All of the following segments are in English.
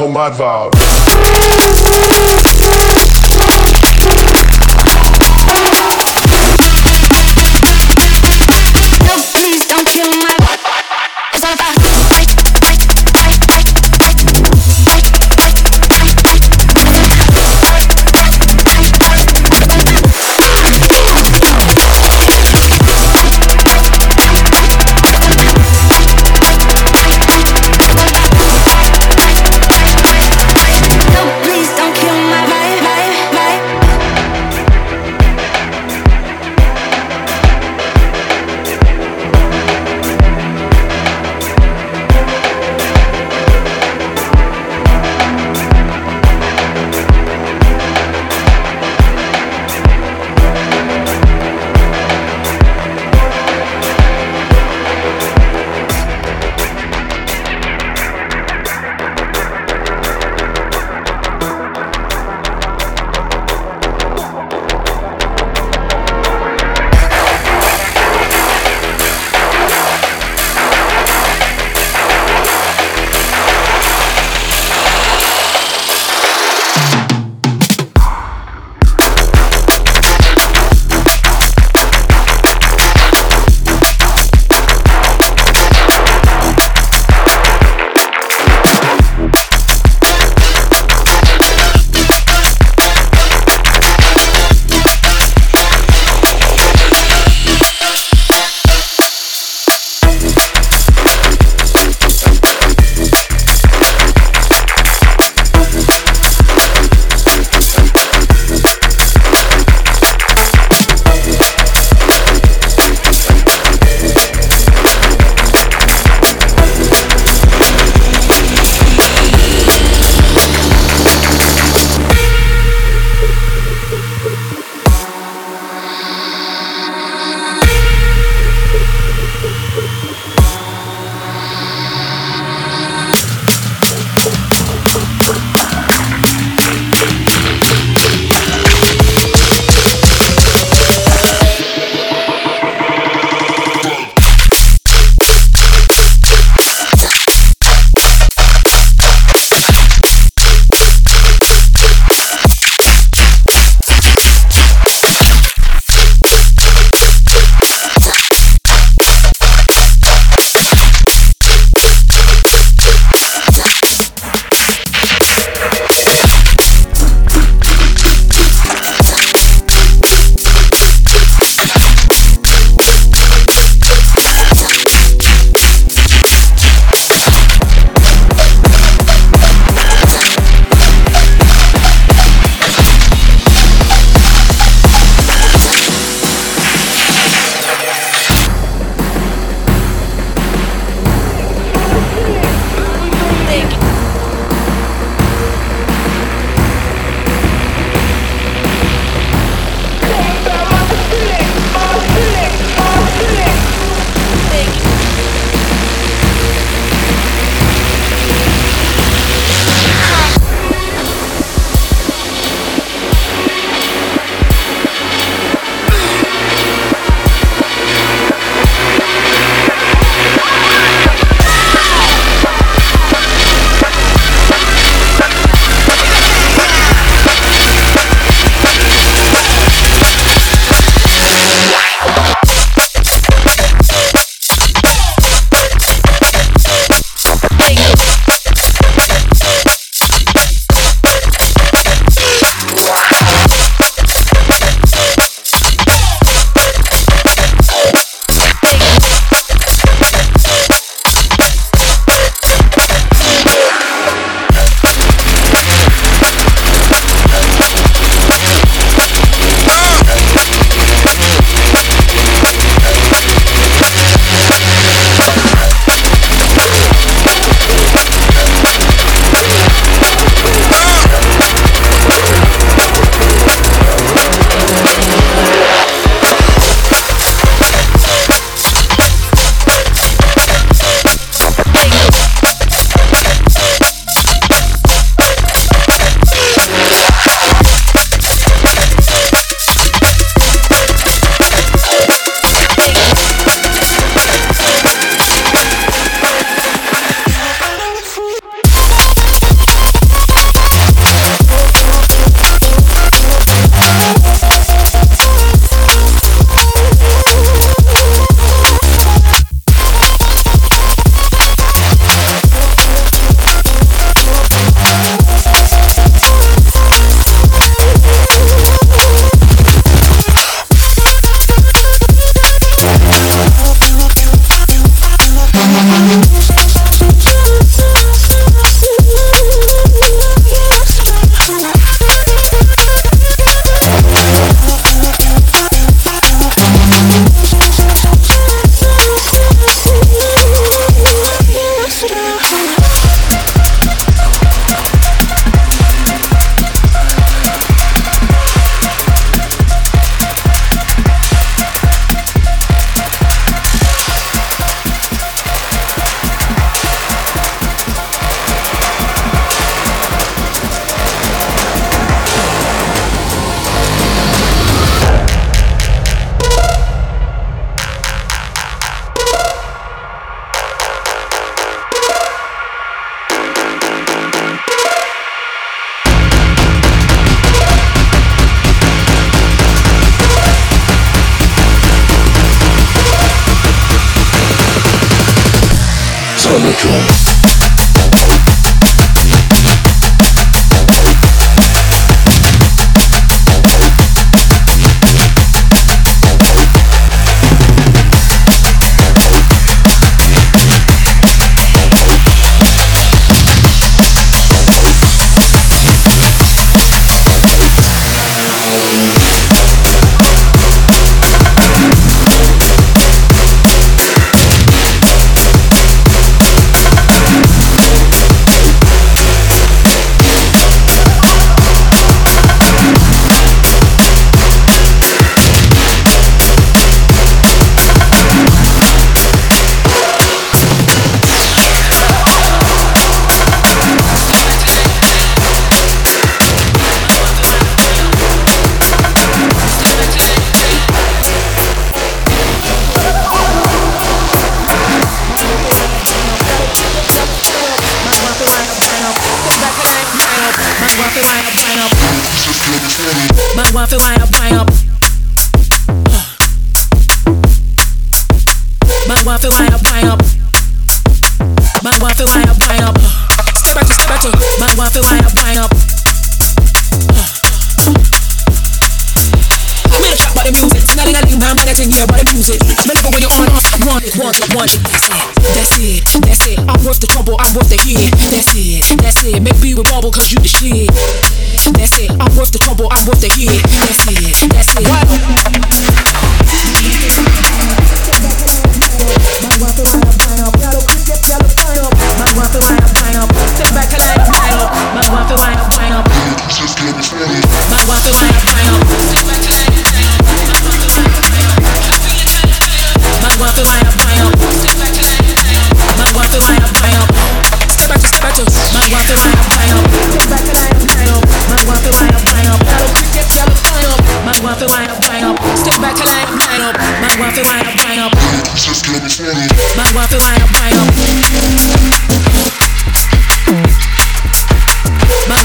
don't my vibe.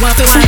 Wife feel wind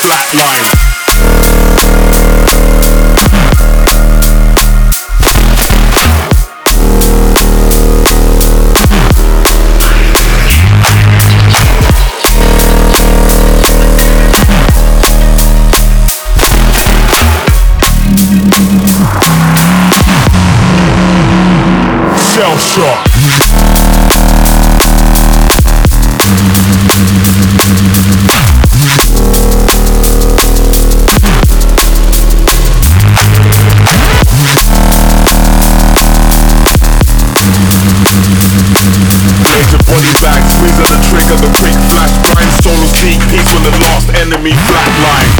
flatline. Shell shock. Enemy flatline.